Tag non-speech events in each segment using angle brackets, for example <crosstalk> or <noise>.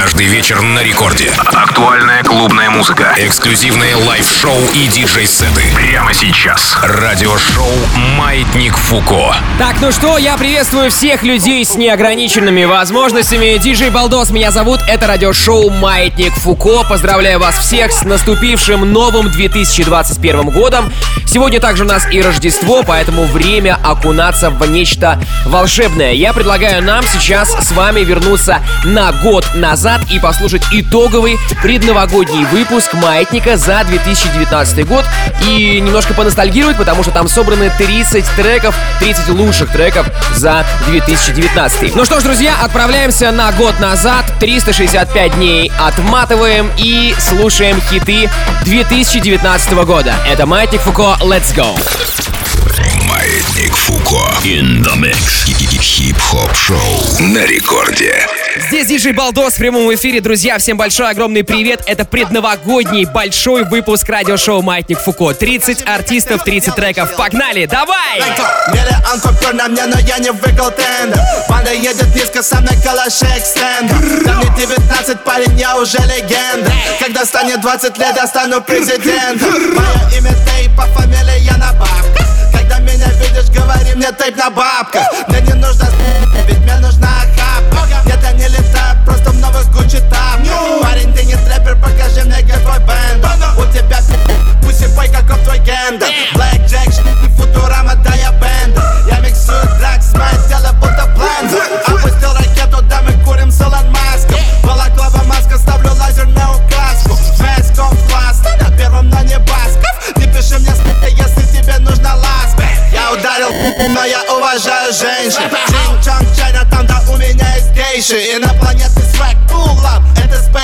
Каждый вечер на рекорде. Актуальная клубная музыка. Эксклюзивные лайв-шоу и диджей-сеты. Прямо сейчас. Радиошоу «Маятник Фуко». Так, ну что, я приветствую всех людей с неограниченными возможностями. Диджей Балдос меня зовут. Это радиошоу «Маятник Фуко». Поздравляю вас всех с наступившим новым 2021 годом. Сегодня также у нас и Рождество, поэтому время окунаться в нечто волшебное. Я предлагаю нам сейчас с вами вернуться на год назад и послушать итоговый предновогодний выпуск «Маятника» за 2019 год и немножко поностальгировать, потому что там собраны 30 треков, 30 лучших треков за 2019. Ну что ж, друзья, отправляемся на год назад, 365 дней отматываем и слушаем хиты 2019 года. Это «Маятник Фуко», let's go! Маятник Фуко. In the mix. Хип-хоп шоу на рекорде. Здесь диджей Балдос в прямом эфире. Друзья, всем большой огромный привет. Это предновогодний большой выпуск радиошоу «Маятник Фуко». 30 артистов, 30 треков. Погнали, давай! Миллион купюр на мне, но я не выиграл тендер Банда едет низко, со мной калаш экстендер Да мне 19, парень, я уже легенда Когда станет 20 лет, я стану президентом Мое имя Тейп, по фамилии я на бабках Когда меня видишь, говори мне тейп на бабках Мне не нужно ведь мне нужна Гуччи тапках Парень, ты не трэпер, покажи мне, где твой бенд У тебя пусть бой, каков твой гендер Блэк Джек, и Футурама, да я бендер Я миксую дракс, мое тело будто блендер Опустил ракету, да мы курим с Илон Маском. Балаклава маска, ставлю лазерную указку. Веском классно, на первом на небасков Не пиши мне, если тебе нужна ласка. Я ударил, но я уважаю женщин. Чинг-чонг, Чайна, там, да у меня есть гейши. Инопланетный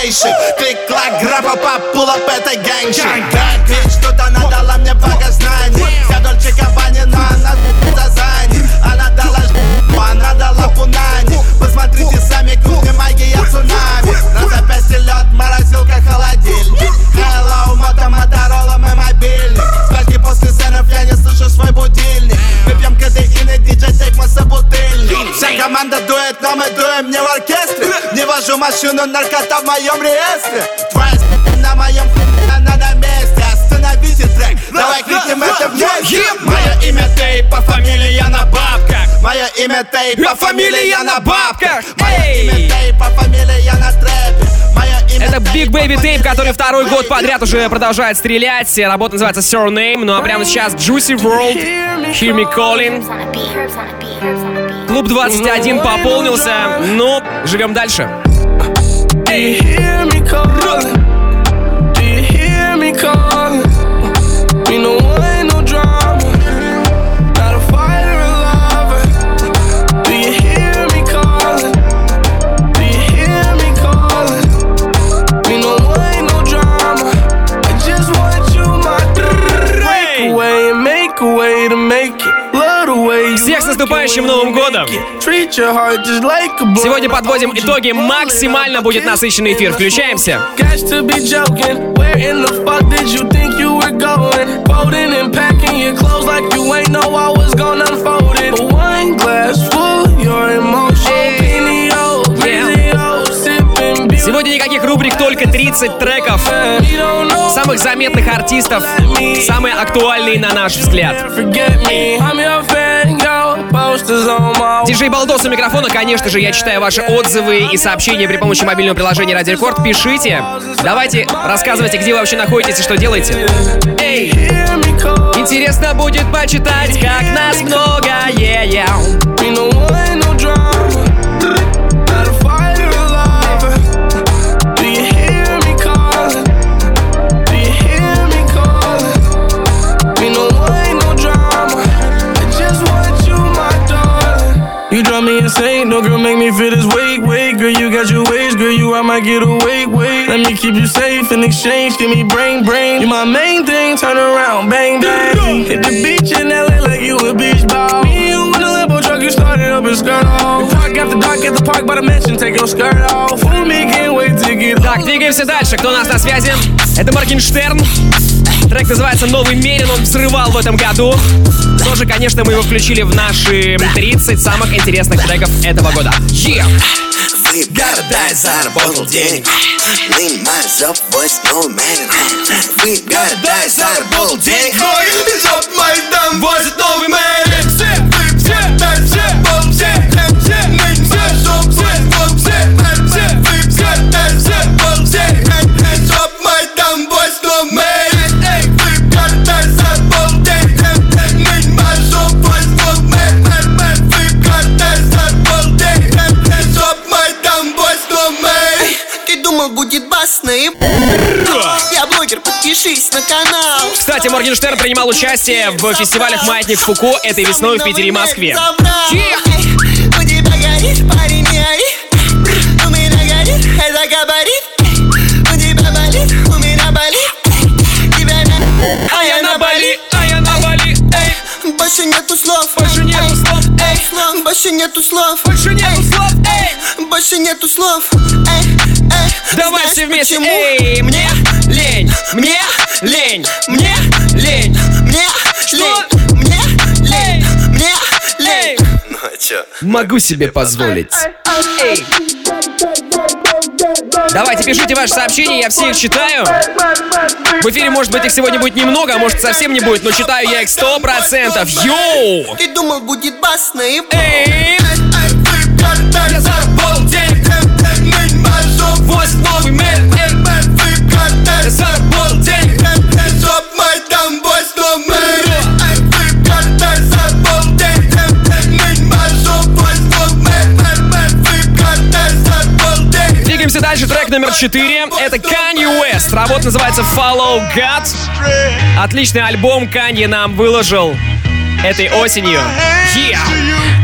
спейшип Клик-клак, грапа, пап, up, это гэнгшип Bad bitch, тут она дала мне богознание Вся команда дует, но мы дуем не в оркестре. Не вожу машину, наркота в моем реестре. Твоя на моем она на месте. Остановите трек, давай крикнем это вместе. Мое имя Тейп, по фамилии я на бабках. Мое имя Тейп, по фамилии я на бабках. Мое имя Тейп, по фамилии я на трэпе. Это Big Baby Tape, который второй год подряд уже продолжает стрелять. Работа называется Surname. Ну а прямо сейчас Juicy World, Hear Me Calling. Клуб 21 пополнился. Ну, живем дальше. Do unfold it. One glass full, your emotion. Pinio, video, sipping beer. Сегодня никаких рубрик, только 30 треков. Самых заметных артистов, самые актуальные на наш взгляд. Диджей Балдос у микрофона, конечно же, я читаю ваши отзывы и сообщения при помощи мобильного приложения Радио Рекорд. Пишите. Давайте, рассказывайте, где вы вообще находитесь и что делаете. Эй, интересно будет почитать, как нас много, yeah-yeah. Me You drive me insane, no girl make me feel this way, wait, girl. You got your ways, girl. You I might get away, wait. Let me keep you safe in exchange. Give me brain, brain. You my main thing. Turn around, bang, bang. Hit the beach in LA like you a beach ball. Me and you in the limbo truck, you started up and skirt off. We park after dark at the park by the mansion. Take your skirt off. Fool me, can't wait to get Так, двигаемся дальше. Кто у нас на связи? Это Моргенштерн. Трек называется «Новый Мерин», он взрывал в этом году. Тоже, конечно, мы его включили в наши 30 самых интересных треков этого года. Yeah! Got a я заработал денег Lean myself, voice no man We got да, я заработал денег Жоп мой дом возит новый мэр на Я блогер, подпишись на канал. Кстати, Моргенштерн принимал участие в фестивалях «Маятник Фуко» этой весной в Питере и Москве. У тебя горит, парень, не ори У меня горит, это габарит. У тебя болит, у меня болит. Тебя на... А я на Бали а я на Бали, эй, Больше нету слов Больше нету слов, эй, Больше нету слов больше нету слов, эй. Больше нету слов эй Давай все вместе, почему? эй, мне лень, мне лень, мне лень. Мне лень Мне лень Мне лень Ну а чё? Могу себе позволить. Эй. Давайте пишите ваши сообщения, я все их читаю. В эфире, может быть, их сегодня будет немного, а может совсем не будет, но читаю я их сто процентов. Йоу! Ты думал будет бас на и Эй! Я заработал Я заработал денег мой заработал денег Мы заработал денег Двигаемся дальше, трек номер 4. Это Kanye West. Работа называется Follow God. Отличный альбом Kanye нам выложил этой осенью. Yeah!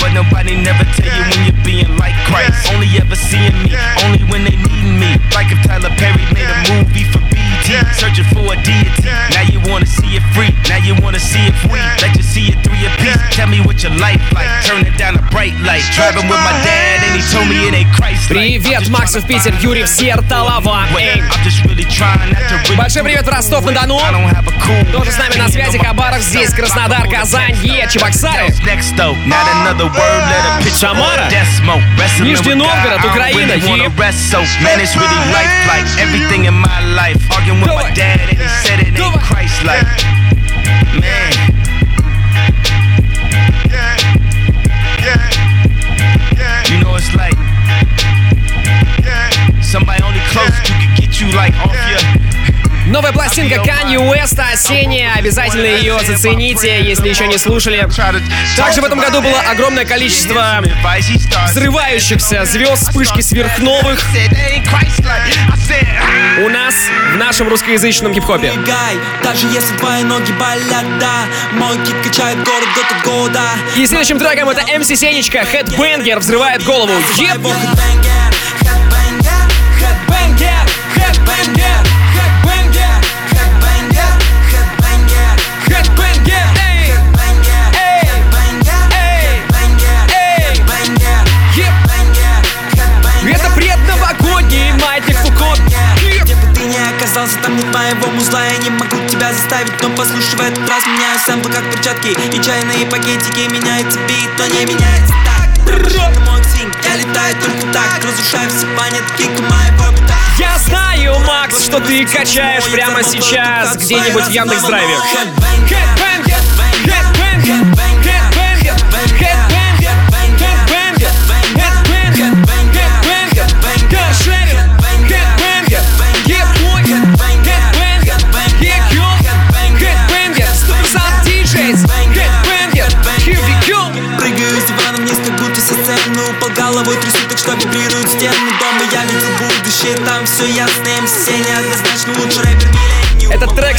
But nobody never tell you when you're being like Christ. Only ever seeing me, only when they need me. Like if Tyler Perry made a movie for BET, searching for a deity. Now you wanna see it free, now you wanna see it free. Let you see it what your life like, turn it down a bright light. Driving with my dad, and he told me it ain't Christ like. Привет, Максов Питер, Юрий to really Большой привет в Ростов-на-Дону. Тоже с нами на связи Хабаров, здесь Краснодар, Казань, Е, Чебоксары. Next though, not another word, let a it's like somebody only close you can get you like off your Новая пластинка Kanye West осенняя. Обязательно ее зацените, если еще не слушали. Также в этом году было огромное количество взрывающихся звезд, вспышки сверхновых у нас в нашем русскоязычном хип-хопе. Гай, даже если твои ноги болят, да Мой кит качает город год от года И следующим треком это MC Сенечка, Headbanger, взрывает голову. Еп! Оказался, там нет твоего музла Я не могу тебя заставить, но послушай в этот раз Меняю сэмплы как перчатки и чайные пакетики Меняется бит, но не меняется так. Это мой свинг, я летаю только так Разрушаю все планетки, моего бита Я знаю, Макс, что ты качаешь прямо сейчас где-нибудь в Яндекс.Драйве. Headbanger,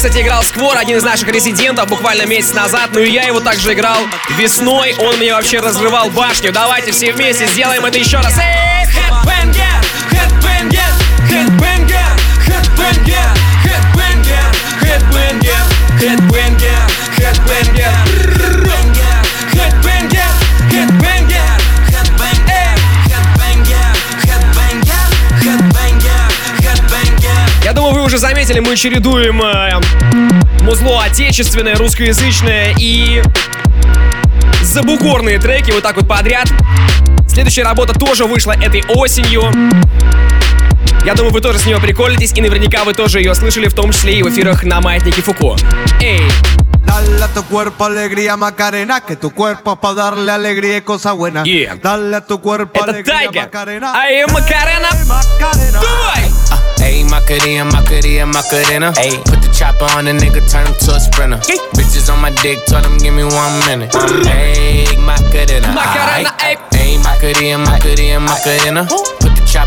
кстати, играл Сквор, один из наших резидентов, буквально месяц назад. Ну и я его также играл весной. Он мне вообще разрывал башню. Давайте все вместе сделаем это еще раз. Эй, деле мы чередуем э, музло отечественное, русскоязычное и забугорные треки вот так вот подряд. Следующая работа тоже вышла этой осенью. Я думаю, вы тоже с нее приколитесь, и наверняка вы тоже ее слышали, в том числе и в эфирах на Маятнике Фуко. Эй! Dale a tu cuerpo alegría Macarena, que tu cuerpo para darle alegría y cosa buena. Yeah. Dale a tu cuerpo Это alegría Тайга! Macarena. А я Макарена! Macarena. Давай! Ayy, Macarena, Macarena, Macarena. Ayy, put the chopper on the nigga, turn him to a sprinter. Bitches on my dick, told him give me one minute. Ay my Ayy, Macarena. Ayy. Ayy, Macarena, Macarena, Macarena.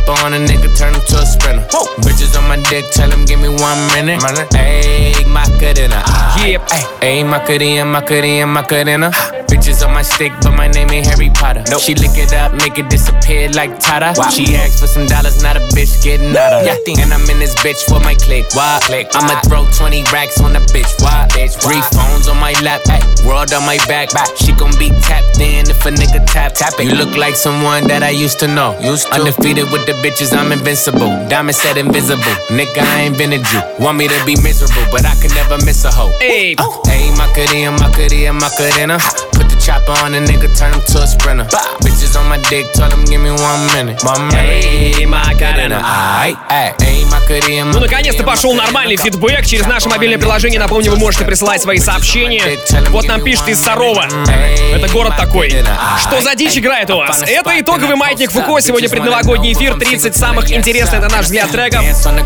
Put the chopper on a nigga, turn him to a sprinter. Bitches on my dick, tell him give me one minute. Ayy, Macarena. Yep. Ayy, Macarena, Macarena, Macarena. Bitches on my stick, but my name ain't Harry Potter. Nope. She lick it up, make it disappear like Tata. She asked for some dollars, not a bitch getting out of. And I'm in this bitch for my click. Why? Click. I'ma throw 20 racks on the bitch. Why? bitch? Three phones on my lap, ay, world on my back. She gon' be tapped if a nigga tap tap it. You look like someone that I used to know. Used to. Undefeated with the bitches, I'm invincible. Diamond said invisible. Nigga, I ain't been a Jew. Want me to be miserable, but I can never miss a hoe. Ayy, Macarena, Macarena, Macarena. Put the chopper on a nigga, turn him to a sprinter. Bitches on my dick, tell him give me one minute. One minute. Эй, Макарена! Aight, ayy. Ayy, Macarena, Ну, наконец-то пошел нормальный фидбэк. Через наше мобильное приложение, напомню, вы можете присылать свои сообщения. Вот нам пишет из Сарова. Это город такой. Что за дичь играет у вас? Это итоговый маятник Фуко. Сегодня предновогодний эфир. 30 самых интересных, на наш взгляд, треков.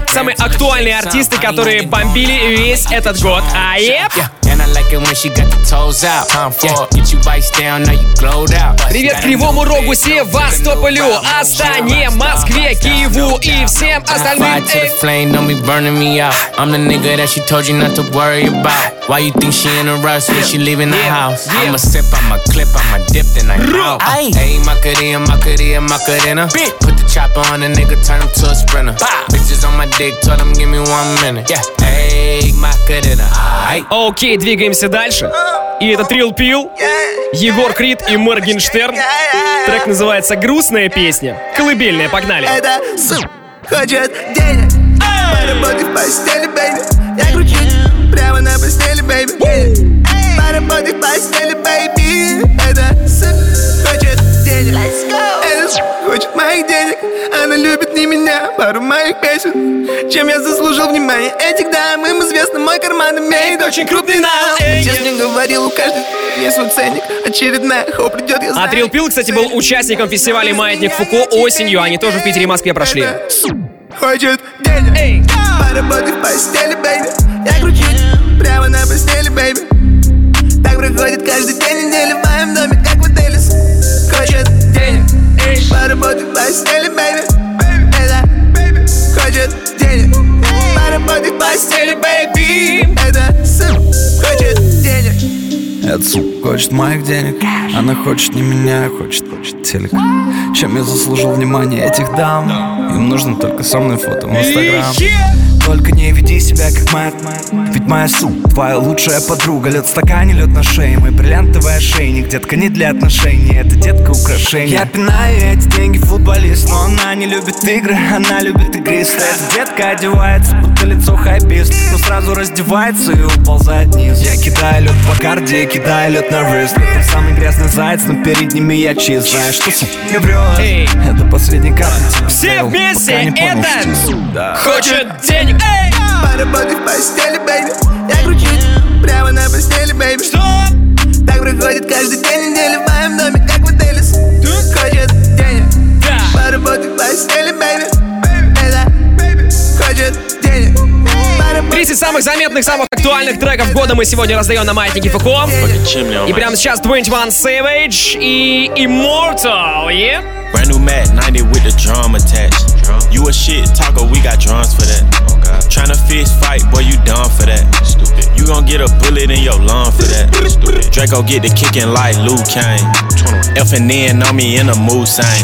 Самые актуальные артисты, которые бомбили весь этот год. А еп! And I like it when she got the toes out. Time for get you vice down, now you glowed out. Привет Кривому Рогу, Севастополю, Астане, Москве, Киеву и всем Fire остальным. to the Эй, flame, don't be burning me out. I'm the nigga that she told you not to worry about. Why you think she in a rush when she leaving the Yeah, house? yeah. I'ma sip, I'ma clip, I'ma dip, then I out. Ayy, Macarena, Macarena, Macarena. Put the chopper on a nigga, turn him to a sprinter. Bitches on my dick, told him give me one minute. Yeah, ayy, Macarena. Aight. Окей, двигаемся дальше. И это Trill Pill, Егор Крид и Моргенштерн. Трек называется «Грустная песня». Колыбельная, погнали. Это хочет денег Поработай в постели, baby Я кручусь прямо на постели, baby Поработай в постели, бэйби Это хочет денег Это хочет моих денег Она любит не меня, пару моих песен. Чем я заслужил внимание этих дам Им известно, мой карман имеет очень крупный навык Честно говорил, у каждого есть свой ценник Очередная хоп придет, я А знаю Трил Пил, кстати, был участником фестиваля «Маятник Фуко» осенью. Они тоже в Питере и Москве прошли. Хочет денег. Поработай в постели, бэйби. Я кручусь прямо на постели, baby. Так проходит каждый день недели в моем доме, как в отеле. Хочет денег. Поработай в постели, постели, baby Это сын хочет денег. Эта сука хочет моих денег. Она хочет не меня, а хочет, хочет телек. Чем я заслужил внимание этих дам? Им нужно только со мной фото в инстаграм. Только не веди себя как Ведь моя су, твоя лучшая подруга. Лед в стакане, лед на шее. Мой бриллиантовый ошейник. Детка не для отношений, это детка украшение. Я пинаю эти деньги футболист Но она не любит игры, она любит игристые Эта детка одевается, будто лицо хайпист. Но сразу раздевается и уползает вниз. Я кидаю лед по карде, кидаю лед на рыст Это самый грязный заяц, но перед ними я чист. Знаешь, что сука не врет Эй. Это последний капля Все вместе, это хочет денег. Эй! Поработай в постели, baby Я кручусь прямо на постели, baby Что? Так проходит каждый день недели в моем доме, как в отеле Хочет денег Да. Поработай в постели, бэйби Это хочет денег Поработай 30 самых заметных, самых актуальных треков года мы сегодня раздаем на Маятнике Фуко. И прямо сейчас 21 Savage и Immortal, yeah? Brand new Mac 90 with the drum attached. You a shit talker, we got drums for that. Tryna fist fight, boy, you done for that. Stupid. You gon' get a bullet in your lung for that. Draco get the kicking like Luke Kane. F and N on me in the mood sang.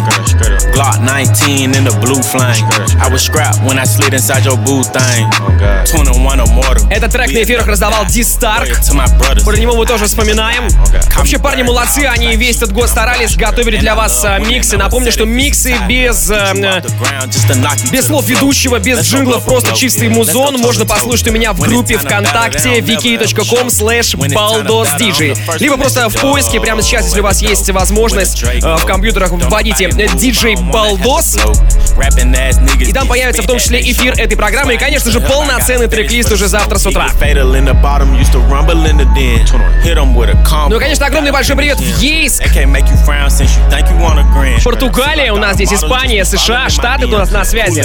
Glock 19 in the blue flame. I was scrapped when I slid inside your boo thing. 21 immortal. Этот трек на эфирах раздавал Ди Старк. Про него мы тоже вспоминаем. Вообще, парни молодцы, они весь этот год старались, готовили для вас а, миксы. Напомню, что миксы без, а, без слов ведущего, без джинглов, просто чистый музон можно послушать у меня в группе ВКонтакте wiki.com slash baldosdj. Либо просто в поиске прямо сейчас, если у вас есть возможность, э, в компьютерах вводите DJ Baldos. И там появится в том числе эфир этой программы. И, конечно же, полноценный трек-лист уже завтра с утра. Ну и, конечно, огромный большой привет в Ейск. Португалия, у нас здесь Испания, США, Штаты у нас на связи.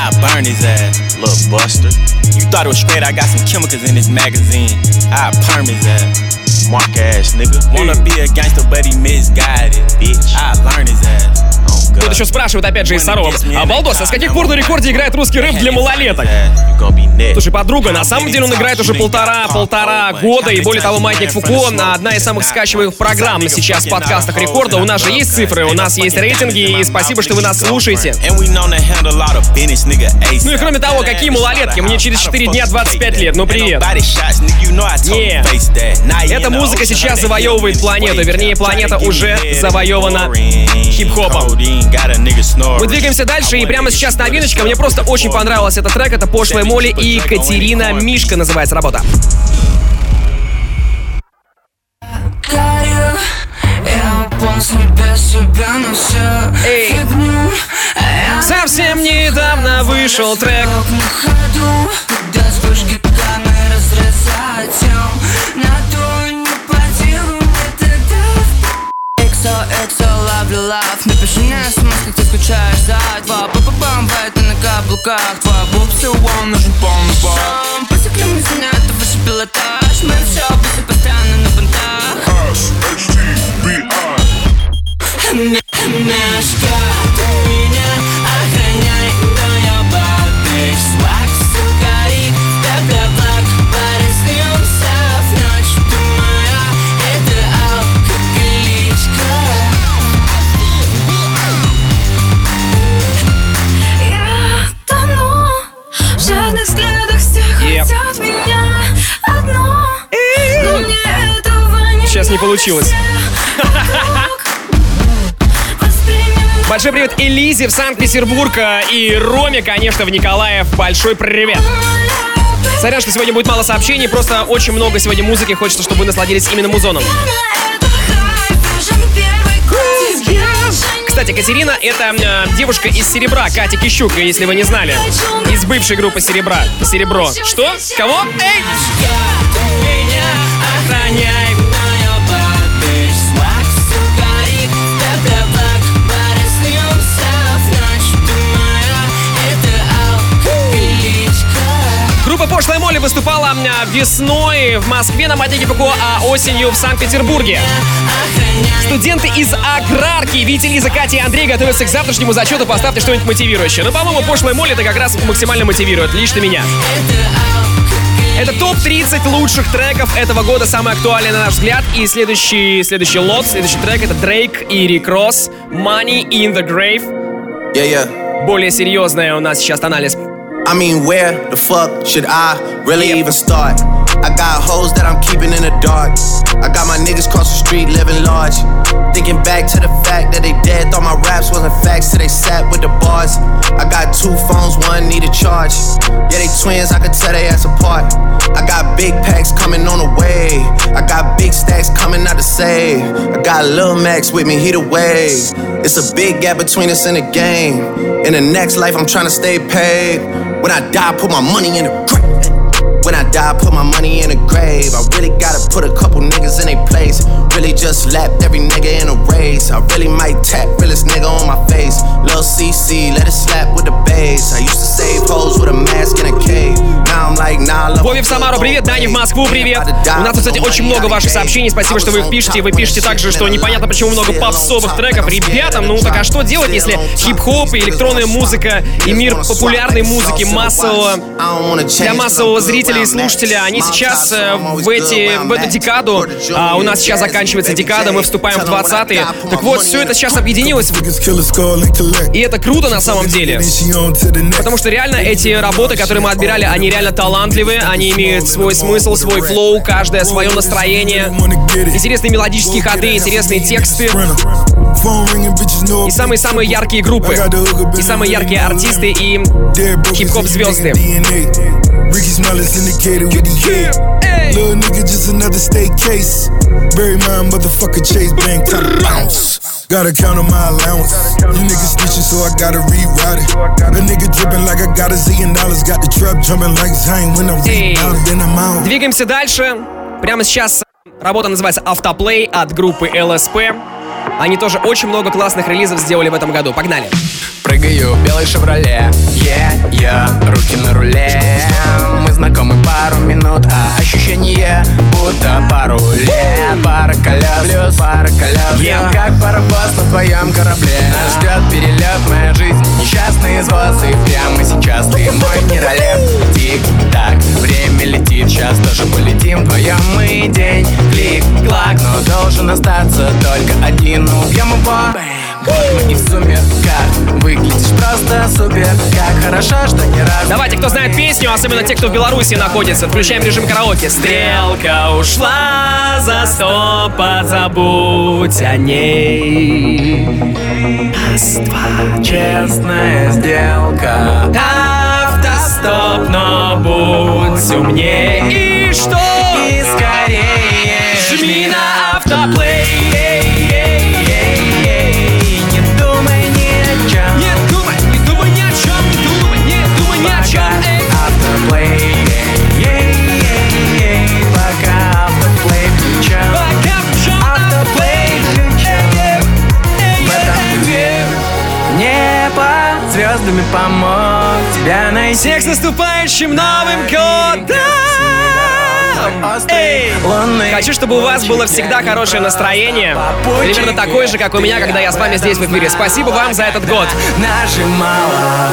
I burn his ass, little buster. You thought it was straight, I got some chemicals in this magazine. I perm his ass. Mark ass nigga. Wanna be a gangster, but he misguided, bitch. I learn his ass. Тут еще спрашивают опять же из Сарова. А Балдос, а с каких пор на рекорде играет русский рэп для малолеток? Слушай, подруга, на самом деле он играет уже полтора-полтора года, и более того, Маятник Фуко одна из самых скачиваемых программ сейчас в подкастах рекорда. У нас же есть цифры, у нас есть рейтинги, и спасибо, что вы нас слушаете. Ну и кроме того, какие малолетки? Мне через 4 дня 25 лет, ну привет. Не, эта музыка сейчас завоевывает планету, вернее, планета уже завоевана хип-хопом. Мы двигаемся дальше, и прямо сейчас новиночка. Мне просто очень понравился этот трек. Это Пошлая Молли и Катерина Мишка называется работа. Эй. Совсем недавно вышел трек. Люблю лав Напиши мне смс, как ты скучаешь за два. Па-па-бам, это на каблуках Твой бубсы, он нужен полный бок Посекли мы за это выше пилотаж получилось. Большой привет Элизе в Санкт-Петербург и Роме, конечно, в Николаев. Большой привет. Сорян, что сегодня будет мало сообщений, просто очень много сегодня музыки, хочется, чтобы вы насладились именно музоном. Кстати, Катерина — это э, девушка из Серебра, Катя Кищук, если вы не знали. Из бывшей группы Серебра. Серебро. Что? Кого? Эй! Охраняй. Группа Пошлая Молли выступала весной в Москве на Матике Фуко, а осенью в Санкт-Петербурге. Студенты из аграрки Витя, Лиза, Катя и Андрей готовятся к завтрашнему зачету. Поставьте что-нибудь мотивирующее. Но, по-моему, Пошлая Молли это как раз максимально мотивирует. Лично меня. Это топ-30 лучших треков этого года, самый актуальный на наш взгляд. И следующий, следующий лот, следующий трек это Дрейк и Рик Росс «Money in the Grave». Yeah, yeah. Более серьезная у нас сейчас анализ. I mean, where the fuck should I really even start? I got hoes that I'm keeping in the dark. I got my niggas cross the street living large. Thinking back to the fact that they dead, thought my raps wasn't facts, till they sat with the bars. I got two phones, one need a charge. Yeah, they twins, I could tell they ass apart. I big packs coming on the way. I got big stacks coming out to save. I got Lil Max with me, he the wave. It's a big gap between us in the game. In the next life, I'm trying to stay paid. When I die, I put my money in the grave. When I die, put my money in a grave. I really gotta put a couple niggas in their place. Really just lapped every nigga in a race. I really might tap realest nigga on my face. Lil CC, let it slap with the bass. I used to save hoes with a mask in a cave. Now I'm like, nah, I love Вове в Самару привет, Дани в Москву привет. У нас, кстати, очень много ваших сообщений, спасибо, что вы их пишете. Вы пишете также, что непонятно, почему много попсовых треков. Ребятам, ну так а что делать, если хип-хоп и электронная музыка и мир популярной музыки массового для массового зрителя и слушателя, они сейчас э, в, эти, в эту декаду, а у нас сейчас заканчивается декада, мы вступаем в 20-е. Так вот, все это сейчас объединилось. И это круто на самом деле. Потому что реально эти работы, которые мы отбирали, они реально талантливые, они имеют свой смысл, свой флоу, каждое свое настроение. Интересные мелодические ходы, интересные тексты. И самые-самые яркие группы. И самые яркие артисты и хип-хоп звезды. Ricky Smile is indicated with the hit. Little nigga, just another state case. Bury my motherfucker Chase Bank, time to bounce. Gotta count on my allowance. You niggas snitching, so I gotta rewrite it. A nigga dripping like I got a zillion dollars. Got the trap jumping like Zayn when I'm rebounded, then I'm out. Двигаемся дальше. Прямо сейчас работа называется Автоплей от группы LSP. Они тоже очень много классных релизов сделали в этом году. Погнали. Прыгаю в белый шевроле Yeah, yeah, руки на руле. Мы знакомы пару минут, а ощущение будто пару лет. Пара колес, плюс пара колес. Yeah. Как паровоз на твоем корабле. Нас ждет перелет, моя жизнь Несчастный извоз И прямо сейчас ты мой миролет Тик-так, время летит Сейчас тоже полетим вдвоем. Мы день Клик-клак, но должен остаться только один Убьем его мы и в сумерках Выглядишь просто супер. Как хорошо, что не раз. Давайте, кто знает песню, особенно те, кто в Беларуси находится, включаем режим караоке. Стрелка ушла за сто, позабудь о ней. Раз-два, Честная сделка. Автостоп, но будь умнее. И что? И звездами помог тебя найти Всех с наступающим Новым Годом! Эй! Хочу, чтобы у вас было всегда хорошее настроение. Примерно такое же, как у меня, когда я с вами здесь в эфире. Спасибо вам за этот год. Нажимала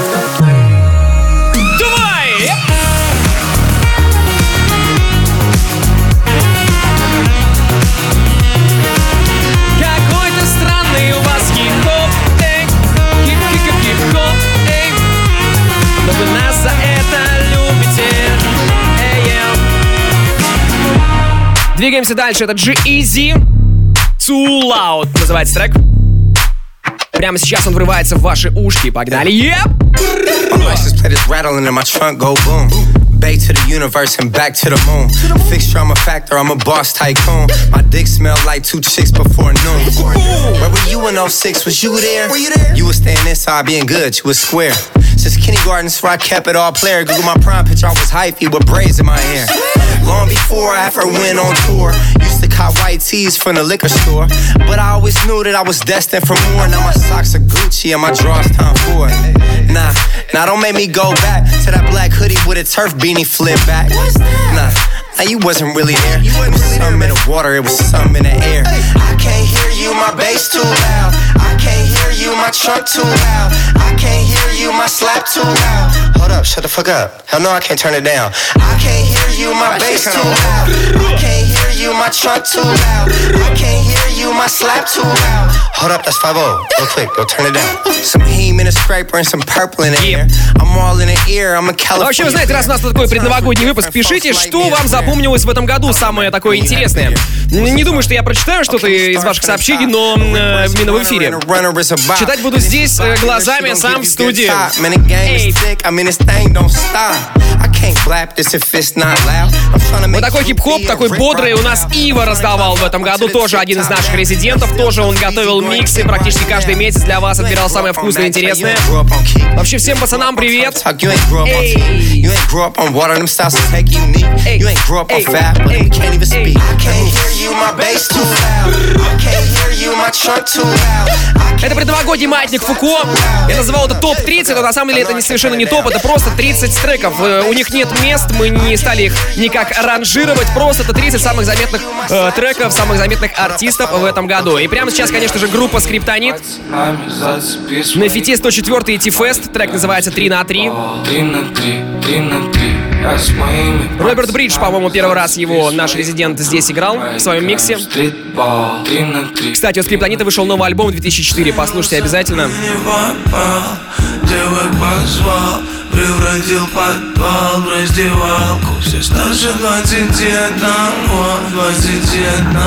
Двигаемся дальше, это G-Eazy Too Loud называется трек. Прямо сейчас он врывается в ваши ушки. Погнали. Yep! My license plate is rattling in my trunk, go boom. Bay to the universe and back to the moon. Fixed I'm a factor, I'm a boss tycoon. My dick smelled like two chicks before noon. Where were you in 06? Was you there? You was staying inside being good, you was square. Since kindergarten, so I kept it all player. Google my prime picture, I was hyphy with braids in my hair. Long before I ever went on tour, cop white tees from the liquor store. But I always knew that I was destined for more. Now my socks are Gucci and my drawers time for it. Nah, now don't make me go back to that black hoodie with a turf beanie flip back. Nah. Now you wasn't really there. It was something in the water, it was something in the air. I can't hear you, my bass too loud. I can't hear you, my trunk too loud. I can't hear you, my slap too loud. Hold up, shut the fuck up. Hell no, I can't turn it down. I can't hear you, my bass too loud. I can't hear you, my trunk too loud. I can't hear you, my slap too loud. Hold up, that's 5 Real quick, go turn it down. Some heme in a scraper and some purple in air. I'm all in the ear, I'm a California. общем, вы знаете, раз у нас такой предновогодний выпуск, пишите, что вам запомнилось в этом году самое такое интересное. Не думаю, что я прочитаю что-то из ваших сообщений, но э, именно в эфире. Читать буду здесь э, глазами, сам в студии. Эй, Вот такой хип-хоп, такой бодрый. У нас Ива раздавал в этом году, тоже один из наших резидентов. Тоже он готовил миксы практически каждый месяц для вас, отбирал самое вкусное и интересное. Вообще всем пацанам привет. Это предновогодний маятник Фуко. Я называл это топ-30, но на самом деле это не совершенно не топ, это просто 30 треков. Э, У них нет мест, мы не стали их никак ранжировать, просто это 30 самых заметных э, треков, самых заметных артистов в этом году. И прямо сейчас, конечно же, группа Скриптонит. На фите 104 и T-Fest, трек называется 3 на 3. 3 на 3, 3 на 3 Роберт Бридж, по-моему, первый раз его наш резидент здесь играл в своем миксе. Кстати, у Скриптонита вышел новый альбом 2004, послушайте обязательно. Превратил подвал в раздевалку. Все старше 21, 21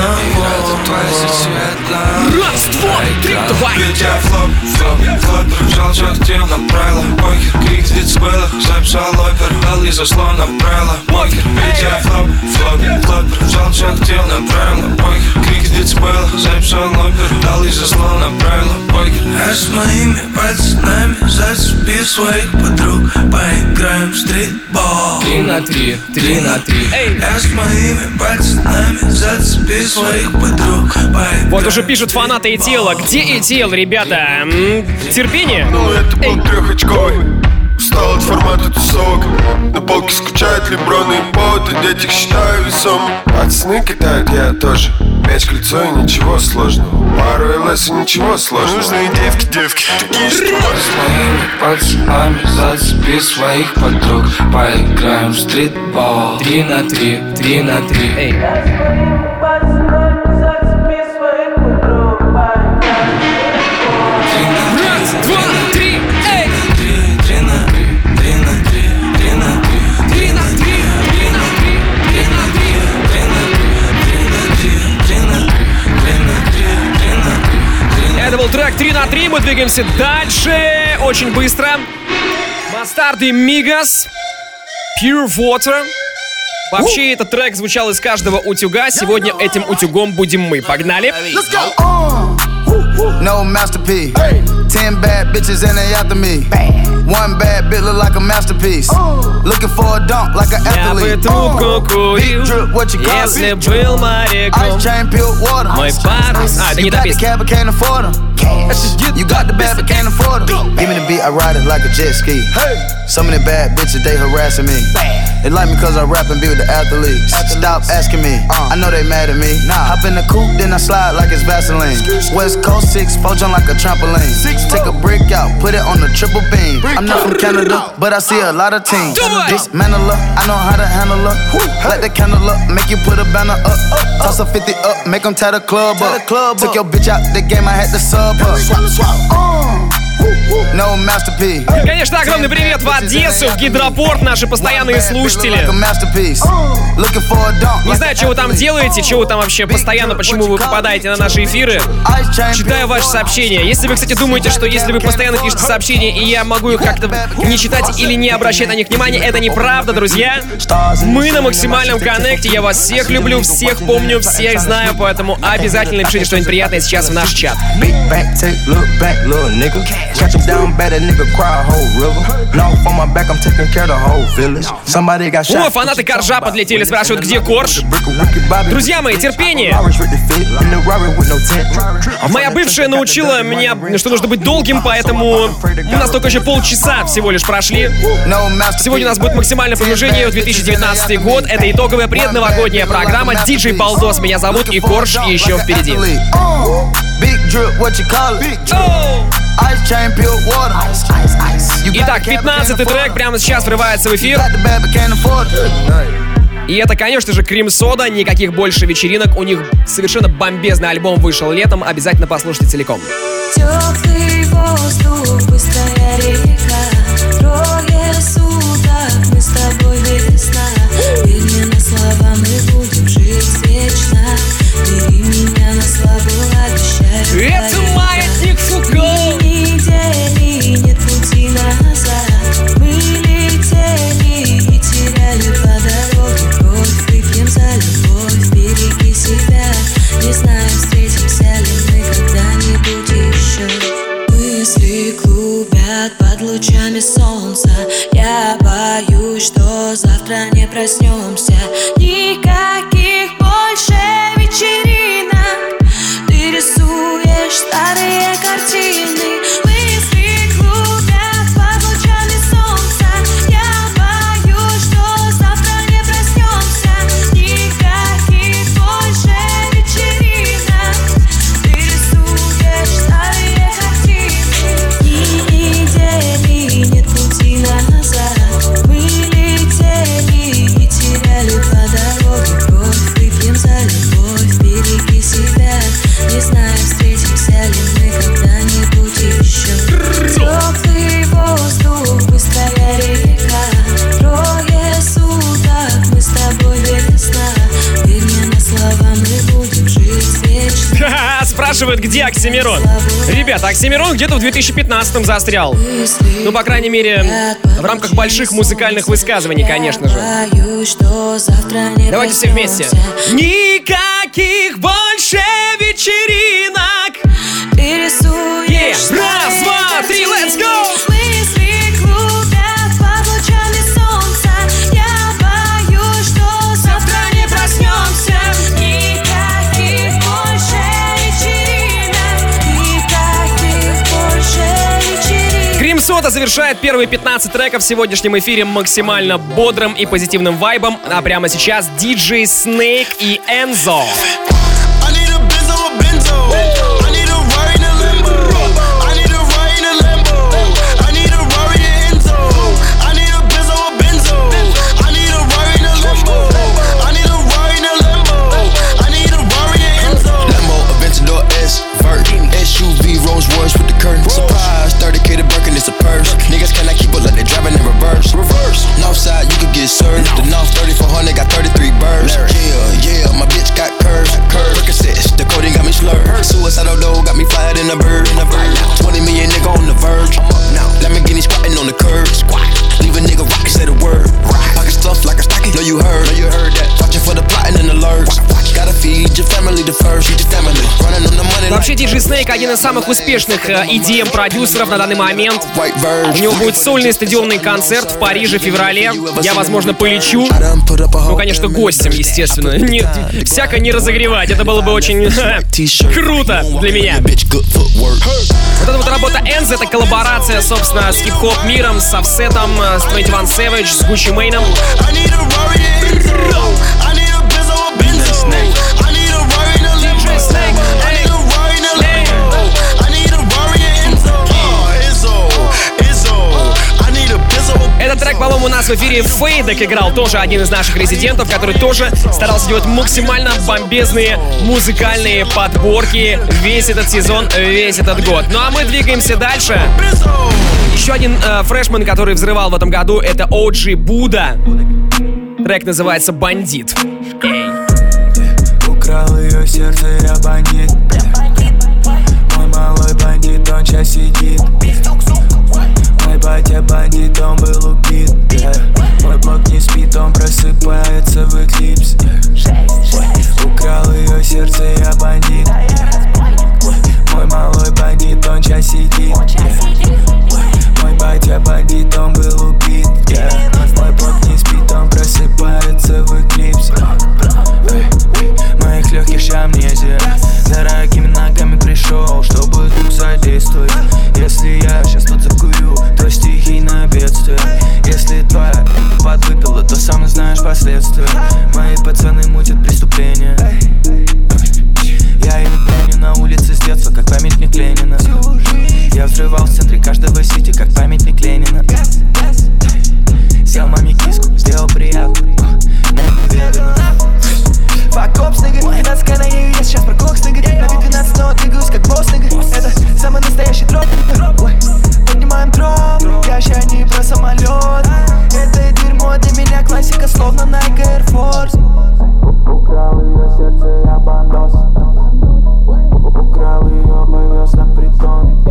Раз, два, три, давай! Я флоп, флоп, флоп, прижал чертил, направила Покер, крик в децибелах, записал опер. Дал и заслон направила Покер, я флоп, флоп, флоп, прижал чертил, направила Покер, крик в децибелах, записал опер. Дал и заслон направила Покер. А с моими пацанами зацепи своих подруг Поиграем в стритбол. Три на три, три на три. Я с моими пацанами зацепи своих подруг. Вот уже пишут фанаты Этела. Где Этел, ребята? Терпение? Ну, это был трехочковый. Устал от формата тусовок. На полке скучают леброны и поводы Дети их считаю весом. Пацаны кидают, я тоже Мяч, кольцо и ничего сложного. Пару ЛС и ничего сложного. Нужные девки, девки. Такие, что С моими пацанами зацепи своих подруг. Поиграем в стритбол. Три на три, три на три. Эй. 3 на 3, мы двигаемся дальше очень быстро. Бастарды Мигас, Pure Water. Вообще, этот трек звучал из каждого утюга. Сегодня этим утюгом будем мы. Погнали! No masterpiece. Ten bad bitches and they after me. One bad bitch look like a masterpiece. Looking for a dunk like an Я бы athlete. трубку курил, Big drip, what you если был моряком. Ice chain, pure water. Мой парус... А, это не та cash. You got the bag but can't afford it. Give me the beat, I ride it like a jet ski. Hey. Some of the bad bitches, they harassing me. They like me cause I rap and be with the athletes. Stop asking me, I know they mad at me. Hop in the coupe, then I slide like it's Vaseline. West Coast 6, four jump like a trampoline. Six, Take a brick out, put it on the triple beam. I'm not from Canada, but I see a lot of teams. Dismantle her, I know how to handle her. Hey. Light the candle up, make you put a banner up. up. Toss a 50 up, make them tie the club up. The club Took your bitch out the game, I had to sub rub her. Swap, swap. Uh. Конечно, огромный привет в Одессу, в Гидропорт, наши постоянные слушатели. Не знаю, что вы там делаете, чего вы там вообще постоянно, почему вы попадаете на наши эфиры. Читаю ваши сообщения. Если вы, кстати, думаете, что если вы постоянно пишете сообщения, и я могу их как-то не читать или не обращать на них внимания, это неправда, друзья. Мы на максимальном коннекте, я вас всех люблю, всех помню, всех знаю, поэтому обязательно пишите что-нибудь приятное сейчас в наш чат. Catch him down bad, that nigga cry a whole river. No, for my back, I'm taking care of the whole village. Somebody got shot. О, фанаты Коржа подлетели, спрашивают, где Корж. Друзья мои, терпение. Моя бывшая научила меня, что нужно быть долгим, поэтому у нас только еще полчаса всего лишь прошли. Сегодня у нас будет максимальное погружение в 2019 год. Это итоговая предновогодняя программа. Диджей Балдос меня зовут, и Корж еще впереди. Big drip, what you call it? Ice chain, pure water. Итак, 15 трек прямо сейчас врывается в эфир. И это, конечно же, Крим Сода, никаких больше вечеринок. У них совершенно бомбезный альбом вышел летом. Обязательно послушайте целиком. Теплый воздух, быстрая река Трое суток, мы с тобой весна Верь мне на слова, мы будем жить вечно Бери меня на обещаю Это маятник Фуко! Лучами солнца Я боюсь, что завтра не проснемся Никаких Оксимирон. Ребята, Оксимирон где-то в 2015-м застрял. Ну, по крайней мере, в рамках больших музыкальных высказываний, конечно же. Давайте все вместе. Никаких больше вечеринок. Завершает первые 15 треков в сегодняшнем эфире максимально бодрым и позитивным вайбом. А прямо сейчас диджей Snake и Энзо. Purse. Niggas cannot keep up like they driving in reverse. Reverse. Northside, you could get served. The North 3400 got 33 birds. Yeah, yeah, my bitch got curves. Curves. Percocets, the coding got me slurred. Suicidal dough got me flyer than a bird. 20 million nigga on the verge. Lamborghini squatting on the curb. Squat. Leave a nigga rock, say the word. Pocket stuff like a stocking. Know you heard. Know you heard that. Watching for the plotting and the lurch. Gotta feed your family the first. Feed your family. Running on the money. Вообще, диджей Snake один из самых успешных э, EDM-продюсеров на данный момент. У него будет сольный стадионный концерт в Париже в феврале. Я, возможно, полечу. Ну, конечно, гостем, естественно. Не, всяко не разогревать. Это было бы очень <laughs> круто для меня. Вот эта вот работа Энз, это коллаборация, собственно, с хип-хоп миром, с Офсетом, э, с 21 Savage, с Гуччи Мейном. Этот трек, по-моему, у нас в эфире Фейдек играл, тоже один из наших резидентов, который тоже старался делать максимально бомбезные музыкальные подборки весь этот сезон, весь этот год. Ну а мы двигаемся дальше. Еще один э, фрешман, который взрывал в этом году, это OG Буда. Трек называется «Бандит». Украл ее сердце, я бандит Мой малой бандит, он сейчас сидит Мой батя бандит, он был убит yeah. Мой блок не спит, он просыпается в эклипс yeah. Украл ее сердце, я бандит Мой малой бандит, он сидит yeah. Мой батя бандит, он был убит yeah. Последствия. Мои пацаны мутят преступления. Я их помню на улице с детства, как памятник Ленина. Я взрывал в центре каждого сити, как памятник Ленина. Сел маме киску, сделал приятно. Наверное Fuck ops, nigga 12 к на ею, я сейчас про кокс, На вид 12, но двигаюсь как босс, Это самый настоящий дроп Ой, Поднимаем дроп, я ща не классика, словно Nike Air Force. Украл ее сердце, я бандос. Украл ее, повез на притон.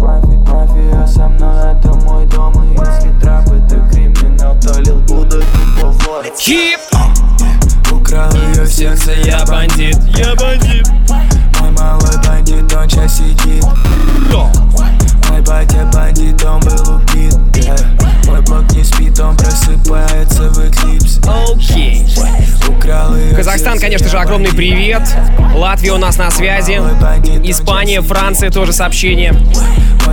Мафия, мафия со мной, это мой дом. И если трап это криминал, то лил буду вот Хип! Украл ее сердце, я бандит, я бандит. Мой малой бандит, он сейчас сидит. Мой батя бандит, он был убит Казахстан, конечно же, огромный привет. Латвия у нас на связи. Испания, Франция тоже сообщение.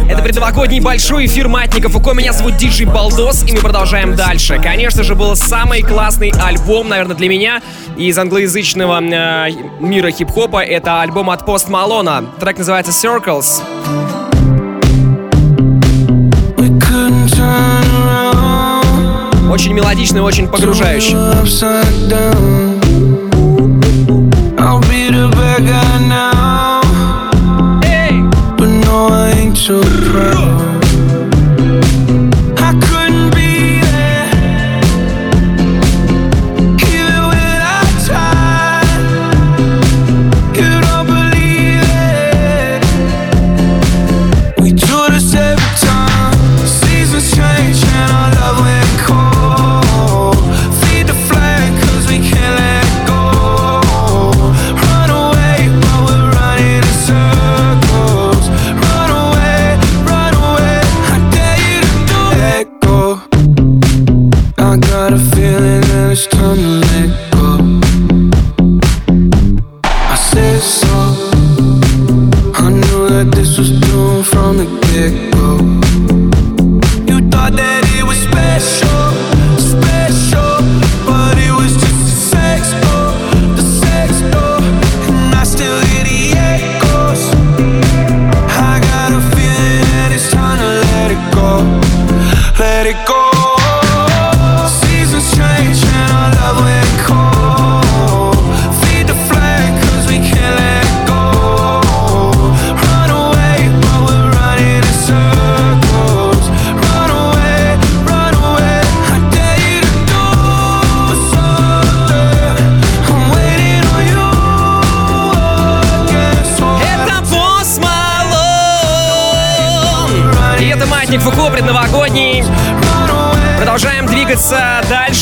Это предновогодний большой эфир Матников. Фуко, меня зовут Диджей Балдос, и мы продолжаем дальше. Конечно же, был самый классный альбом, наверное, для меня из англоязычного э, мира хип-хопа. Это альбом от Пост Малона. Трек называется Circles. Очень мелодичный, очень погружающий. beggar now. Hey. But no, I ain't your problem.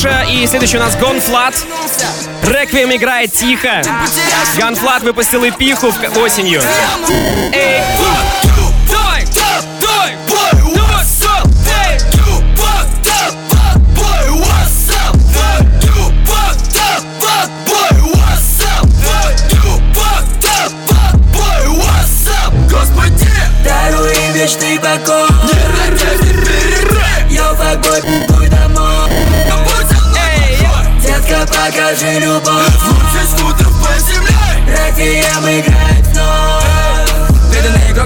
Дальше. И следующий у нас Гонфлат. Реквием играет тихо. Ганфлат выпустил эпиху в- осенью. Эй, boy, what's Покажи любовь Лучший скутер по земле. Реквием играет вновь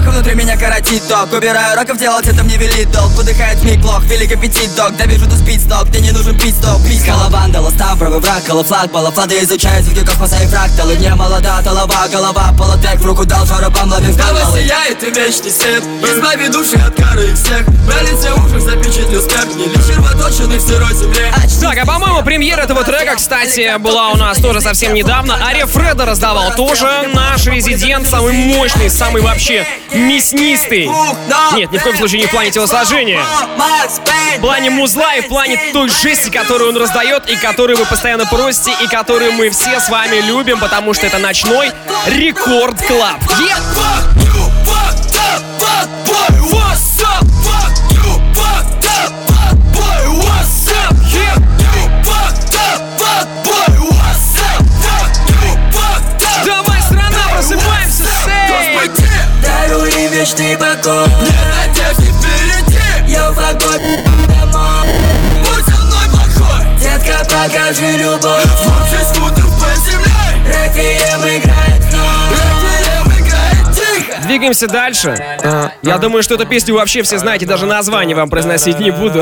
А внутри меня коротит ток Убираю роков, делать это мне велит долг. Выдыхает миг плох, велик аппетит док. Да вижу, ты спит сток, мне не нужен пит-стоп Писькала вандала, став правый враг, колофлаг Балафлады изучают звуки космоса и фракталы Мне молода, толова, голова, полотек В руку дал жаробам, ловим каналы сияет и вечный свет. Избави души от кары и всех. Болите уши, запечатлю смерть Не лишь червоточины в сырой земле. Так, а по-моему, премьера этого трека, кстати, была у нас тоже совсем недавно. Ария Фреда раздавал тоже. Наш резидент, самый мощный, самый вообще мяснистый. Нет, ни в коем случае не в плане телосложения. В плане музла и в плане той жести, которую он раздает, и которую вы постоянно просите, и которую мы все с вами любим, потому что это ночной рекорд клаб. Давай, Двигаемся дальше. А, Я думаю, что эту песню вообще все знаете, даже название вам произносить не буду.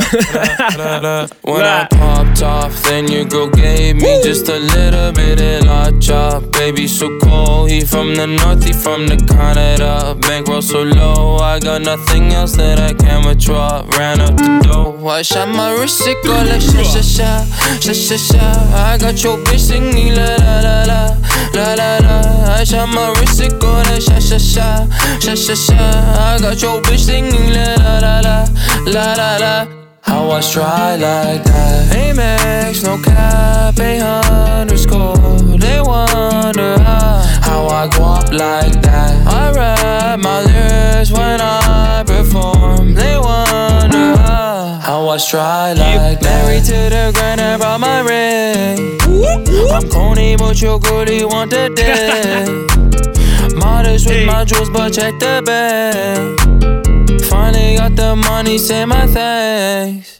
When I popped off, then your girl gave me just a little bit of la chop. Baby, so cold. He from the north, he from the Canada. Bankroll so low, I got nothing else that I can withdraw. Ran up the dough. I shot my wrist, it go like sha sha sha, sha sha sha. I got your bitch singing la la la la, la la la. I shot my wrist, it go like sha sha sha, sha sha sha. I got your bitch singing la la la, la la la. How I try like that? Amex, no cap, a underscore. They wonder how, I go up like that. I rap my lyrics when I perform. They wonder how, I try like that. Married to the grind, I brought my ring. I'm corny, but your goodie want the dick. <laughs> Modest with my jewels, but check the bag. Finally got the money, say my thanks.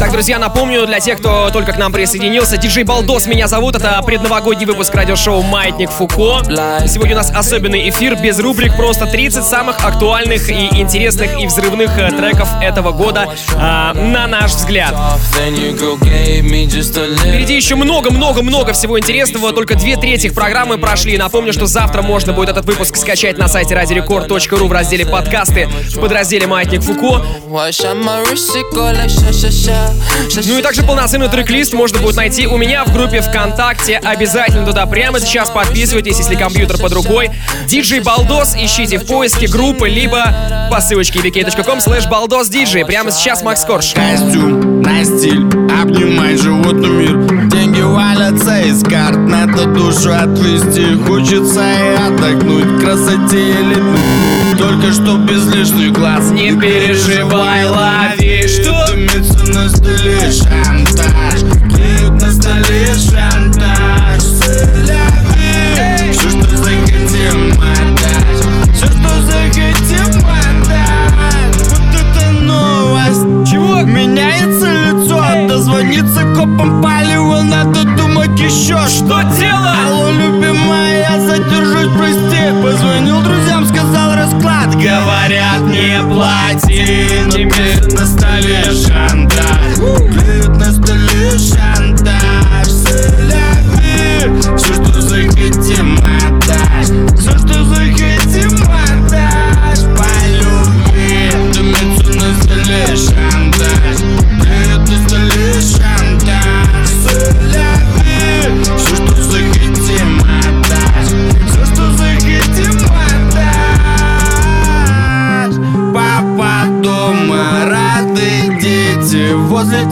Так, друзья, напомню, для тех, кто только к нам присоединился, диджей Балдос меня зовут, это предновогодний выпуск радиошоу «Маятник Фуко». И Сегодня у нас особенный эфир без рубрик, просто 30 самых актуальных и интересных и взрывных э, треков этого года, а, на наш взгляд. Впереди еще много-много-много всего интересного, только две трети программы прошли. Напомню, что завтра можно будет этот выпуск скачать на сайте radiorecord.ru в разделе «Подкасты» в подразделе «Маятник Фуко». Ну и также полноценный трек-лист можно будет найти у меня в группе ВКонтакте. Обязательно туда прямо сейчас подписывайтесь, если компьютер под рукой. Диджей Балдос ищите в поиске группы, либо по ссылочке vk.com slash балдос диджей. Прямо сейчас Макс Корж. Костюм на стиль, обнимай животный мир Деньги валятся из карт, надо душу отвести Хочется и отдохнуть, красоте летнуть Только что без лишних глаз Не переживай, лови, столе шантаж Клеют на столе шантаж. Все, что захотим отдать. Все, что захотим отдать. Вот это новость. Чего? Меняется лицо? Дозвониться копам палево Надо думать еще Что. Делать? Алло, любимая, я задержусь, прости. Позвонил друзьям, сказал расклад. Говорят, не плати. Кинут Клеют на столе шантаж Клеют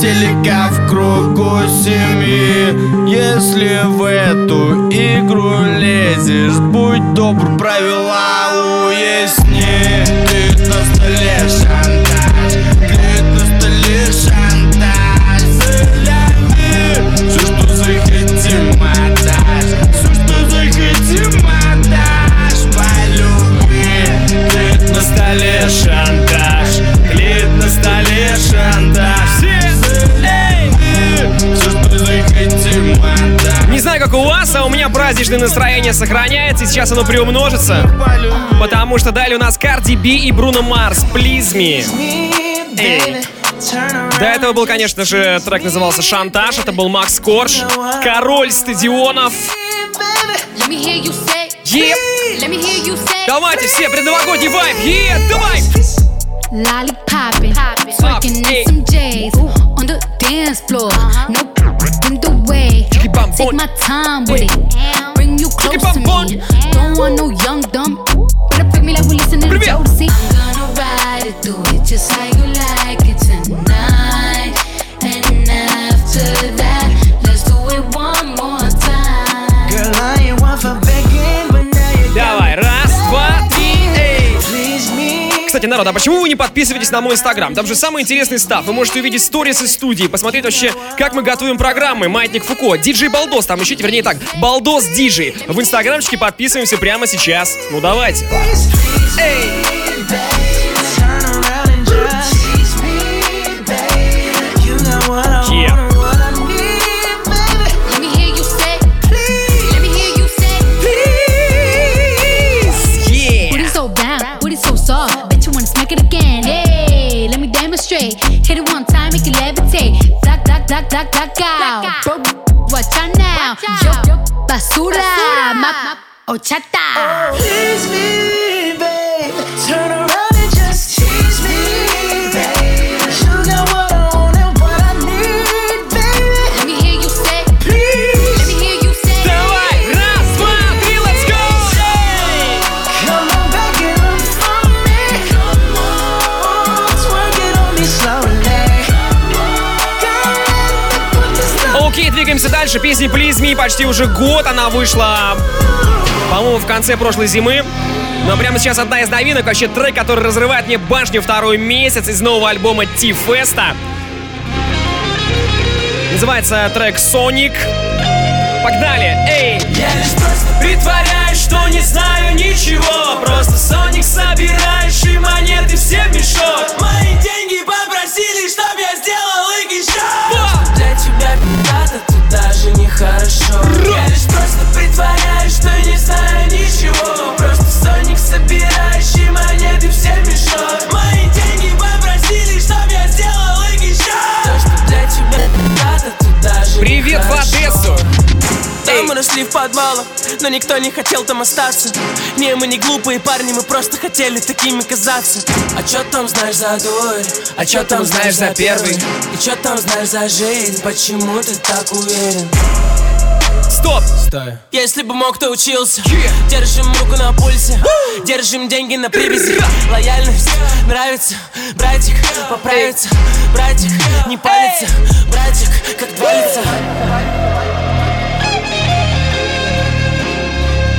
Телека в кругу семьи. Если в эту игру лезешь Будь добр, правила как у вас, а у меня праздничное настроение сохраняется, и сейчас оно приумножится. Потому что далее у нас Карди Би и Бруно Марс, Please Me. Эй. До этого был, конечно же, трек назывался «Шантаж», это был Макс Корж, король стадионов. Say. Давайте все, предновогодний вайб, е, давай! Lolly popping, twerking in some J's on the dance floor. No in the way. Take my time with it. Bring you close to me. Don't want no young dumb. Better pick me like we listening to Jodeci. I'm gonna ride it, do it just like народ, а почему вы не подписываетесь на мой инстаграм? Там же самый интересный став. Вы можете увидеть сторис из студии, посмотреть вообще, как мы готовим программы. Маятник Фуко, диджей Балдос, там ищите, вернее так, Балдос Диджей. В инстаграмчике подписываемся прямо сейчас. Ну давайте. Эй! Ochata. Oh. Двигаемся дальше. Песня Please Me почти уже год. Она вышла, по-моему, в конце прошлой зимы. Но прямо сейчас одна из новинок, вообще трек, который разрывает мне башню второй месяц из нового альбома T-Festa. Называется трек Sonic. Погнали, эй! Я лишь просто притворяюсь, что не знаю ничего Просто Соник собираешь нехорошо Я лишь просто притворяюсь, что не знаю ничего Просто Соник собираешь и монеты все в мешок Мои деньги попросили, чтоб я сделал их еще То, что для тебя пи***то тут даже Привет в нехорошо. Одессу! Там мы нашли в подвалах, но никто не хотел там остаться Не, мы не глупые парни, мы просто хотели такими казаться А чё там знаешь за дурь? А чё там знаешь за первый? И чё там знаешь за жизнь? Почему ты так уверен? Стоп! Стой. Если бы мог, то учился. Держим руку на пульсе. Держим деньги на привязи. Лояльность нравится. Братик, поправится Братик, не палится Братик, как два лица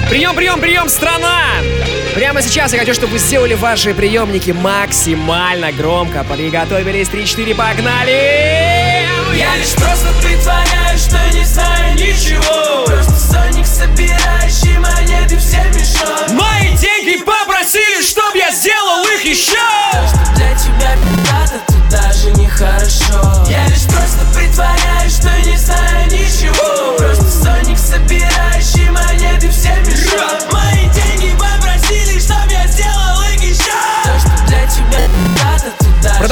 Прием, прием, прием, страна! Прямо сейчас я хочу, чтобы вы сделали ваши приемники максимально громко. Приготовились, 3-4, погнали! Я лишь просто притворяюсь, что не знаю ничего. Просто Соник собирающий монеты все мешок. Мои деньги попросили, чтоб я сделал их еще! То, что для тебя пи***то тут даже нехорошо. Я лишь просто притворяюсь, что не знаю ничего. Просто Соник собирающий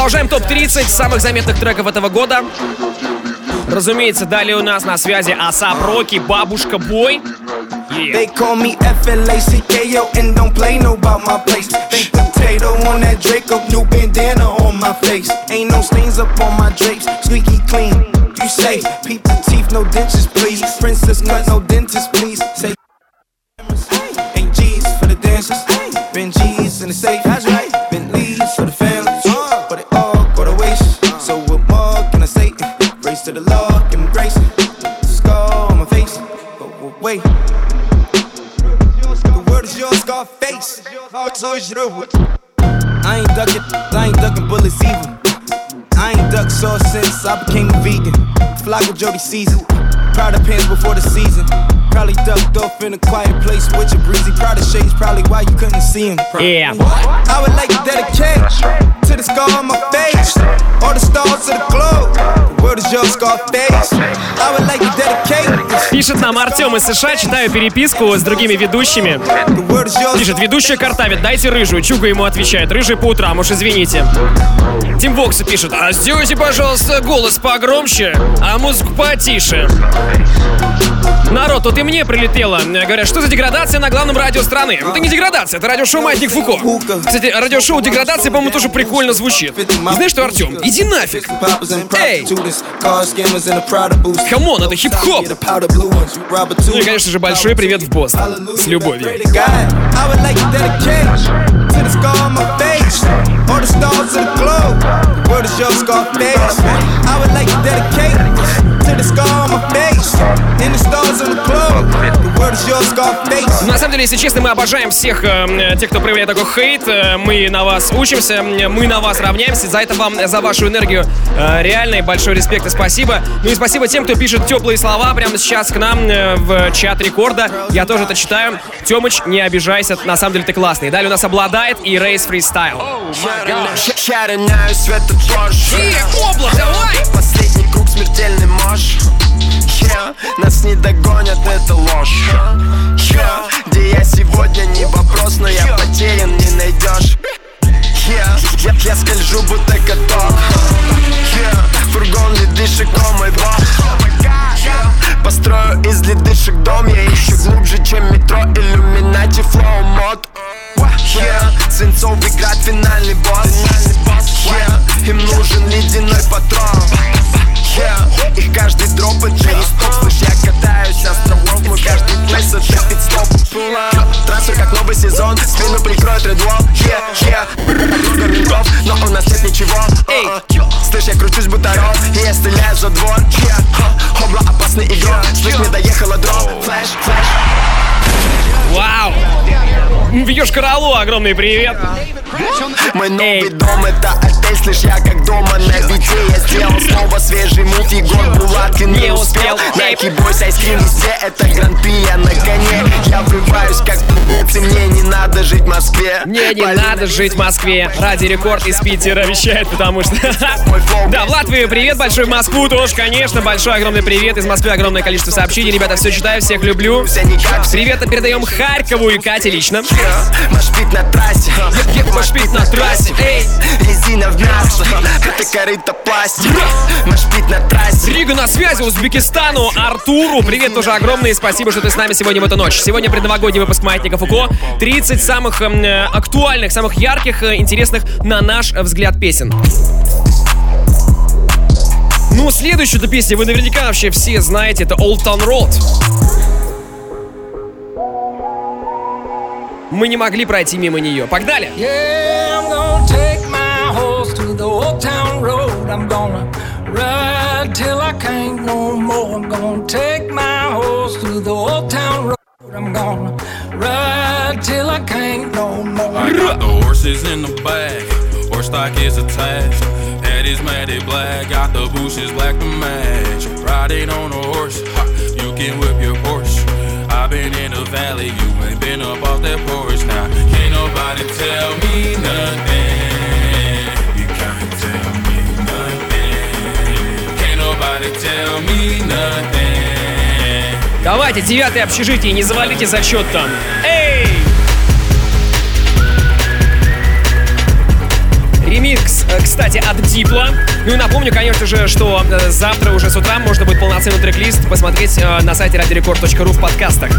Продолжаем топ-30 самых заметных треков этого года. Разумеется, далее у нас на связи Асап Роки, Бабушка Бой. They call me F-L-A-C-K-O and don't play no about my place. Think potato on that Draco, new bandana on my face. Ain't no stains up on my drapes, squeaky clean. You say, peep the teeth, no dentures, please. Princess cut, no dentist, please. Say, ain't G's for the dancers. Been G's in the safe. To the Lord, him grace. Scar on my face. But, wait. The word is yours, Scarface. So it's I ain't ducking, I ain't ducking bullets either. I ain't ducked sauce since I became a vegan. Flock with Jody season. Proud of pants before the season. Probably ducked off in a quiet place with your breezy. Proud of shades, probably why you couldn't see him. Yeah. I would like to dedicate to the scar on my face. All the stars to the globe. Пишет нам Артем из США, читаю переписку с другими ведущими. Пишет, ведущая картавит, дайте рыжую. Чуга ему отвечает, рыжий по утрам, уж извините. Тим Вокса пишет, а сделайте, пожалуйста, голос погромче, а музыку потише. Народ, тут и мне прилетело. Говорят, что за деградация на главном радио страны? Это не деградация, это радиошоу Маятник Фуко. Кстати, радиошоу Деградация, по-моему, тоже прикольно звучит. Знаешь что, Артем, иди нафиг. Эй! Come on, это хип-хоп. Ну и, конечно же, большой привет в Бостон. С любовью. Scarface. All the stars of the globe. The word is your Scarface. I would like to dedicate to the scar on my face. And the stars of the globe. The word is your Scarface. На самом деле, если честно, мы обожаем всех э, тех, кто проявляет такой хейт. Э, Мы на вас учимся, мы на вас равняемся. За это вам, за вашу энергию э, реальный большой респект и спасибо. Ну и спасибо тем, кто пишет теплые слова прямо сейчас к нам э, в чат рекорда. Я тоже это читаю. Темыч, не обижайся, на самом деле ты классный. Далее у нас обладает и Рейс Фристайл. Облак, давай! Последний круг смертельный мощь Yeah, нас не догонят, это ложь. Yeah, где я сегодня не вопрос, но я потерян, не найдешь. Yeah, я, я скольжу, будто каток. Yeah, фургон ледышек, о мой бог Построю из ледышек дом Я ищу глубже, чем метро Иллюминати, флоу, мод. Yeah, Свинцовый град, финальный босс. Им нужен ледяной патрон Yeah, их каждый дроп это не стоп Слышь, я катаюсь островов Мой каждый плейс это пидстоп Трансфер как новый сезон. Спину прикроет редвол Yeah, yeah. Много ментов, но у нас нет ничего. Эй, слышь, я кручусь будто ролл И я стреляю за двор Yeah, Бьешь Каралу, огромный привет. Мой новый дом это отель, слышь, я как дома на бите Я сделал снова свежий мув, Егор Булаткин не успел Найки бойс, айскрим везде, это гран-при, я на коне Я врываюсь как и мне не надо жить в Москве Не, не надо жить в Москве. Ради рекорд из Питера вещает, потому что... <laughs> Да, в Латвии привет большой, в Москву тоже, конечно. Большой огромный привет. Из Москвы огромное количество сообщений. Ребята, все читаю, всех люблю. Привет передаем Харькову и Кате лично. Машпит на трассе Машпит на трассе, эй Резина в мясо, это корыто пластик Машпит на трассе Рига на связи, Узбекистану, Артуру. Привет тоже огромный, спасибо, что ты с нами сегодня в эту ночь. Сегодня предновогодний выпуск Маятника Фуко. 30 самых э, актуальных, самых ярких, э, интересных, на наш взгляд, песен. Ну, следующую эту песню вы наверняка вообще все знаете, это Old Town Road. Мы не могли пройти мимо нее. Погнали! Yeah, I'm gonna take my horse to the old town road. I'm gonna ride till I can't no more. I'm gonna take my horse to the old town road. I'm gonna ride till I can't no more. I got the horses in the back, horse stock is attached. Head is matted black, got the bushes black to match. Riding on a horse, ha, you can whip your Porsche. I've been in the valley, you ain't been up off that porch now. Can't nobody tell me nothing. You can't tell me nothing. Can't nobody tell me nothing. Давайте, девятое общежитие, не завалите зачет там. Эй! Ремикс э, кстати, от Дипла. Ну и напомню, конечно же, что э, завтра уже с утра можно будет полноценный трек-лист посмотреть э, на сайте radiorecord.ru в подкастах.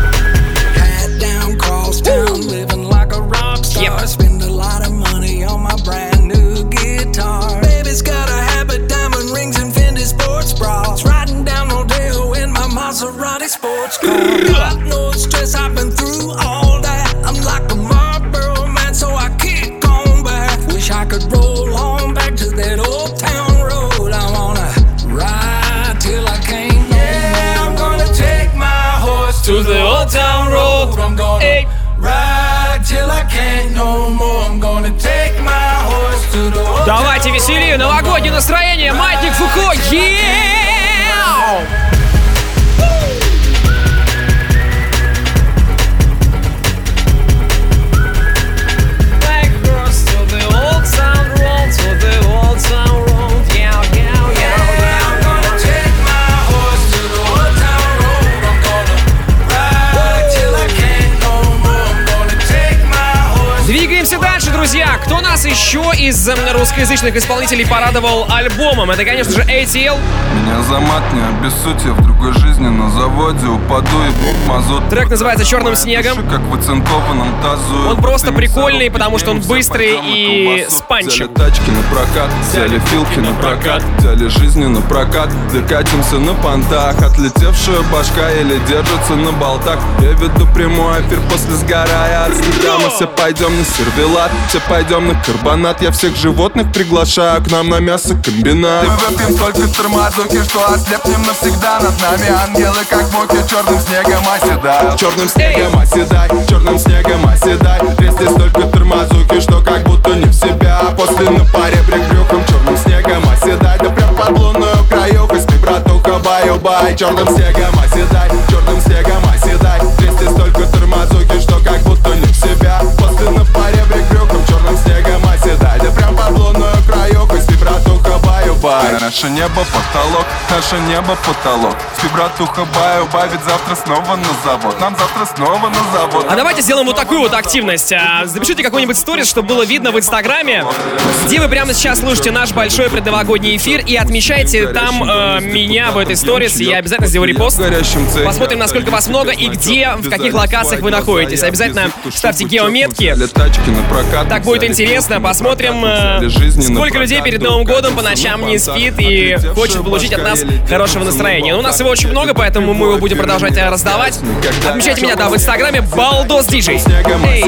Yep. Давайте веселее, новогоднее настроение, Маятник Фуко, yeah! Нас еще из эм, русскоязычных исполнителей порадовал альбомом? Это, конечно же, ATL. Меня за мат не обессудь, я в другой жизни на заводе упаду и бух мазут. Трек называется «Черным снегом». Как в оцинкованном тазу. Он просто прикольный, потому что он быстрый и с панчем. Взяли тачки на прокат, взяли филки на прокат, взяли жизни на прокат, докатимся на понтах. Отлетевшая башка еле держится на болтах. Я веду прямой эфир после сгорая от стыда. Мы все пойдем на сервелат, все пойдем на карбонат. Я всех животных приглашаю к нам на мясокомбинат. Мы выпьем столько тормозуки, что ослепнем навсегда. Над нами ангелы, как боки, черным снегом оседают. Черным снегом оседай, черным снегом оседай. Трясти столько тормозуки, что как будто не в себя. После на паре брюхом черным снегом оседай. Да прям под лунную краюхой спи, братуха, баю-бай Черным снегом оседай, черным снегом оседай. Трясти столько тормозуки, что как будто не в себя баю-бай Наше небо потолок, наше небо потолок Спи, братуха, баю-бай, ведь завтра снова на завод Нам завтра снова на завод А давайте сделаем вот такую вот активность. А, Запишите какой-нибудь сторис, чтобы было видно в Инстаграме, где вы прямо сейчас слушаете наш большой предновогодний эфир и отмечайте там э, меня в этой сторис, я обязательно сделаю репост. Посмотрим, насколько вас много и где, в каких локациях вы находитесь. Обязательно ставьте геометки. Так будет интересно. Посмотрим, э, сколько людей перед Новым годом по ночам не спит и хочет получить от нас хорошего настроения. Ну, у нас его очень много, поэтому мы его будем продолжать э, раздавать. Отмечайте меня, да, в Инстаграме Балдос Диджей. Эй.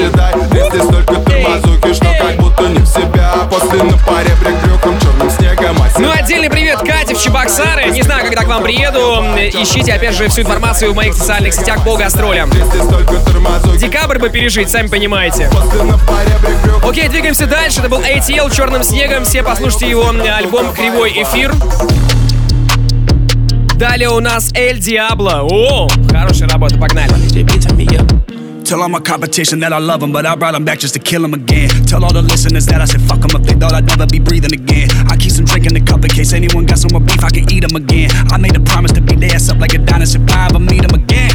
Столько тормозуки, что как будто не в себя А После на паре брюхом черным снегом Ну, отдельный привет Кате в Чебоксары. Не знаю, когда к вам приеду. Ищите, опять же, всю информацию в моих социальных сетях по гастролям. Декабрь бы пережить, сами понимаете. Окей, двигаемся дальше. Это был ATL «Черным снегом». Все послушайте его альбом «Кривой эфир». Далее у нас Эль Диабло. О, хорошая работа, погнали. Tell all my competition that I love them, but I brought them back just to kill them again. Tell all the listeners that I said fuck them if they thought I'd never be breathing again. I keep some drink in the cup in case anyone got some more beef, I can eat them again. I made a promise to beat their ass up like a dinosaur if I ever meet them again.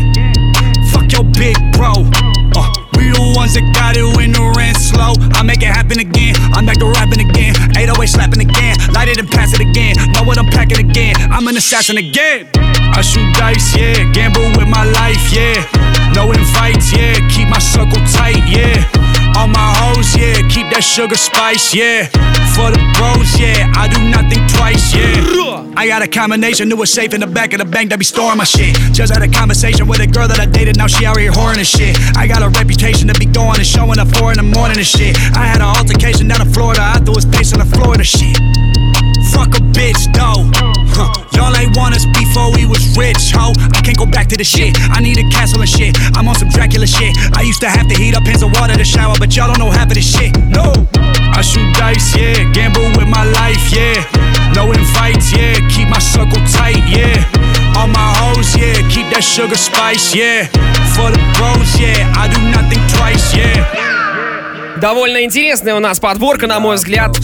Fuck your big bro. Uh, we the ones that got it when the rent's slow. I make it happen again. I'm back to rapping again. 808 slapping again. Light it and pass it again. Know what I'm packing again. I'm an assassin again. I shoot dice, yeah. Gamble with my life, yeah. No invites, yeah. Keep my circle tight, yeah. All my hoes, yeah. Keep that sugar spice, yeah. For the bros, yeah. I do nothing twice, yeah. I got a combination, knew a safe in the back of the bank that be storing my shit. Just had a conversation with a girl that I dated, now she out here whoring and shit. I got a reputation to be going and showing up four in the morning and shit. I had an altercation down in Florida, I threw his face on the Florida shit. Fuck a bitch, though. Huh. Y'all ain't want us before we was rich, ho. I can't go back to the shit. I need a castle and shit. I'm on some Dracula shit. I used to have to heat up pans of water to shower, but y'all don't know half of this shit. No. I shoot dice, yeah. Gamble with my life, yeah. No invites, yeah. Keep my circle tight, yeah. All my hoes, yeah. Keep that sugar spice, yeah. For the bros, yeah. I do nothing twice, yeah. Довольно интересная у нас подборка, на мой взгляд.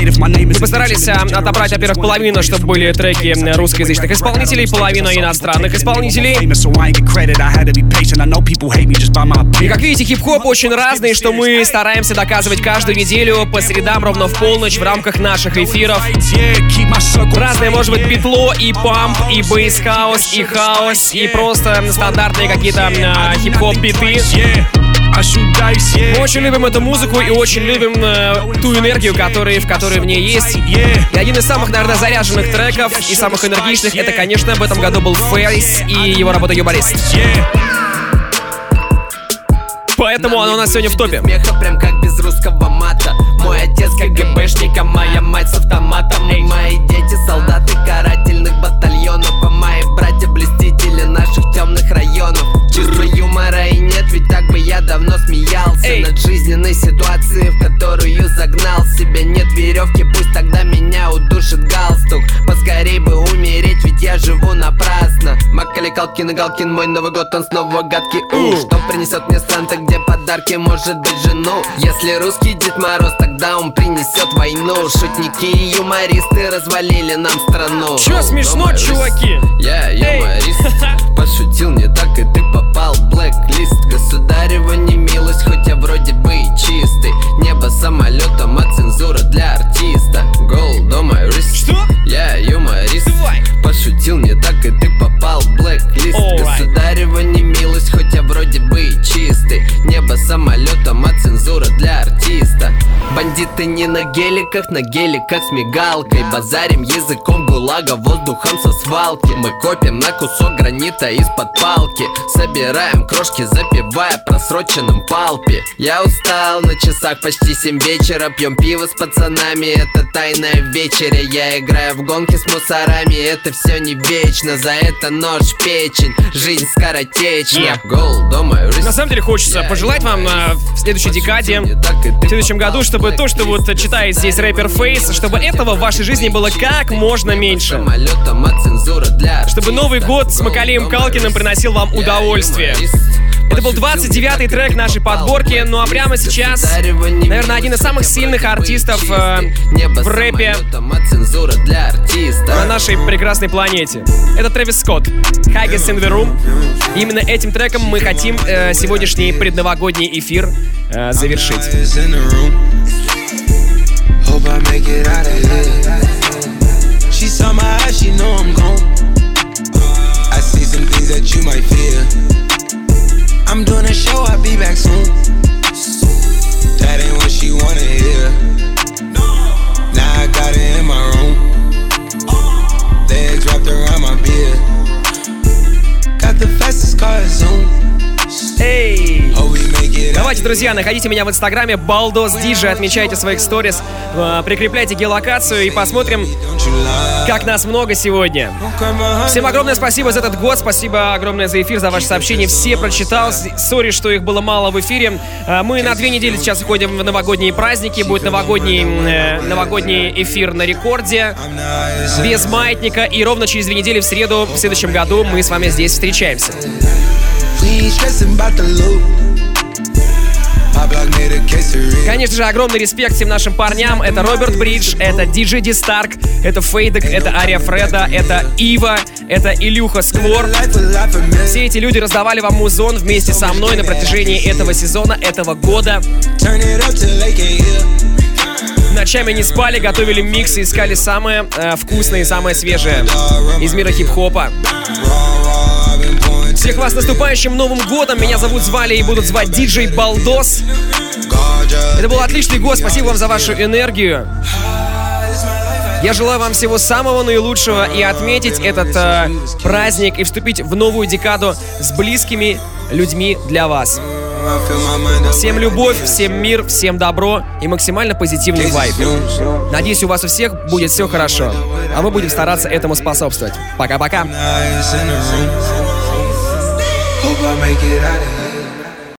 Мы постарались а, отобрать, во-первых, половину, чтобы были треки русскоязычных исполнителей, половину иностранных исполнителей. И как видите, хип-хоп очень разный, что мы стараемся доказывать каждую неделю по средам ровно в полночь в рамках наших эфиров. Разное может быть битло, и pump, и bass house, и house, и просто стандартные какие-то а, хип-хоп биты. Мы очень любим эту музыку и очень любим э, ту энергию, которая, в которой в ней есть. И один из самых, наверное, заряженных треков и самых энергичных, это, конечно, в этом году был Фейс и его работа «Юморист». Поэтому оно у нас сегодня в топе. Смеха прям как без русского мата Мой отец КГБшник, а моя мать с автоматом И мои дети солдаты карательных себя Нет веревки, пусть тогда меня удушит галстук. Поскорей бы умереть, ведь я живу напрасно Макали Калкин и Галкин, мой Новый год, он снова гадкий. У Что принесет мне Санта, где подарки, может быть жену? Если русский Дед Мороз, тогда он принесет войну. Шутники и юмористы развалили нам страну. Чё смешно, Юморист. чуваки? Я юморист. <laughs> Пошутил не так, и ты попал в блэк-лист. Государева не милость, хоть я вроде бы и чистый. Небо самолетом, а цензура для артиста. My wrist Что? Я юморист. Пошутил не так, и ты блэк-лист Alright. Государева не милость, хоть я вроде бы и чистый. Небо самолетом, а цензура для артиста. Бандиты не на геликах, на геликах с мигалкой. Базарим языком гулага, воздухом со свалки. Мы копим на кусок гранита из-под палки. Собираем крошки, запивая просроченным палпи Я устал на часах почти 7 вечера. Пьем пиво с пацанами, это тайная вечеря. Я играю в гонки с мусорами, это все не вечно. За это нож в печень, жизнь скоротечна. Wrist. На самом деле хочется пожелать вам э, в следующей декаде, в следующем году, чтобы то, что вот читает здесь рэпер Фейс, чтобы этого в вашей жизни было как можно меньше. А Чтобы Новый год с Макалеем Калкиным приносил вам удовольствие. Это был 29-й трек нашей подборки, ну а прямо сейчас, наверное, один из самых сильных артистов э, в рэпе на нашей прекрасной планете. Это Трэвис Скотт, Highest in the Room. Именно этим треком мы хотим э, сегодняшний предновогодний эфир э, завершить. Друзья, находите меня в инстаграме Baldos DJ, отмечайте своих сторис, э, прикрепляйте геолокацию и посмотрим, как нас много сегодня. Всем огромное спасибо за этот год, спасибо огромное за эфир, за ваши сообщения. Все прочитал. Sorry, что их было мало в эфире. Э, Мы на две недели сейчас уходим в новогодние праздники. Будет новогодний, э, новогодний эфир на рекорде. Без маятника. И ровно через две недели в среду в следующем году мы с вами здесь встречаемся. We stressing about the loot. Конечно же, огромный респект всем нашим парням. Это Роберт Бридж, это Диджей Ди Старк, это Фейдек, это Ария Фреда, это Ива, это Илюха Сквор. Все эти люди раздавали вам музон вместе со мной на протяжении этого сезона, этого года. Ночами не спали, готовили миксы, искали самое э, вкусное и самое свежее из мира хип-хопа. Всех вас наступающим Новым Годом! Меня зовут Звали и будут звать Диджей Балдос. Это был отличный год, спасибо вам за вашу энергию. Я желаю вам всего самого наилучшего и отметить этот э, праздник и вступить в новую декаду с близкими людьми для вас. Всем любовь, всем мир, всем добро и максимально позитивный вайб. Надеюсь, у вас у всех будет все хорошо. А мы будем стараться этому способствовать. Пока-пока. Hope I make it out of here.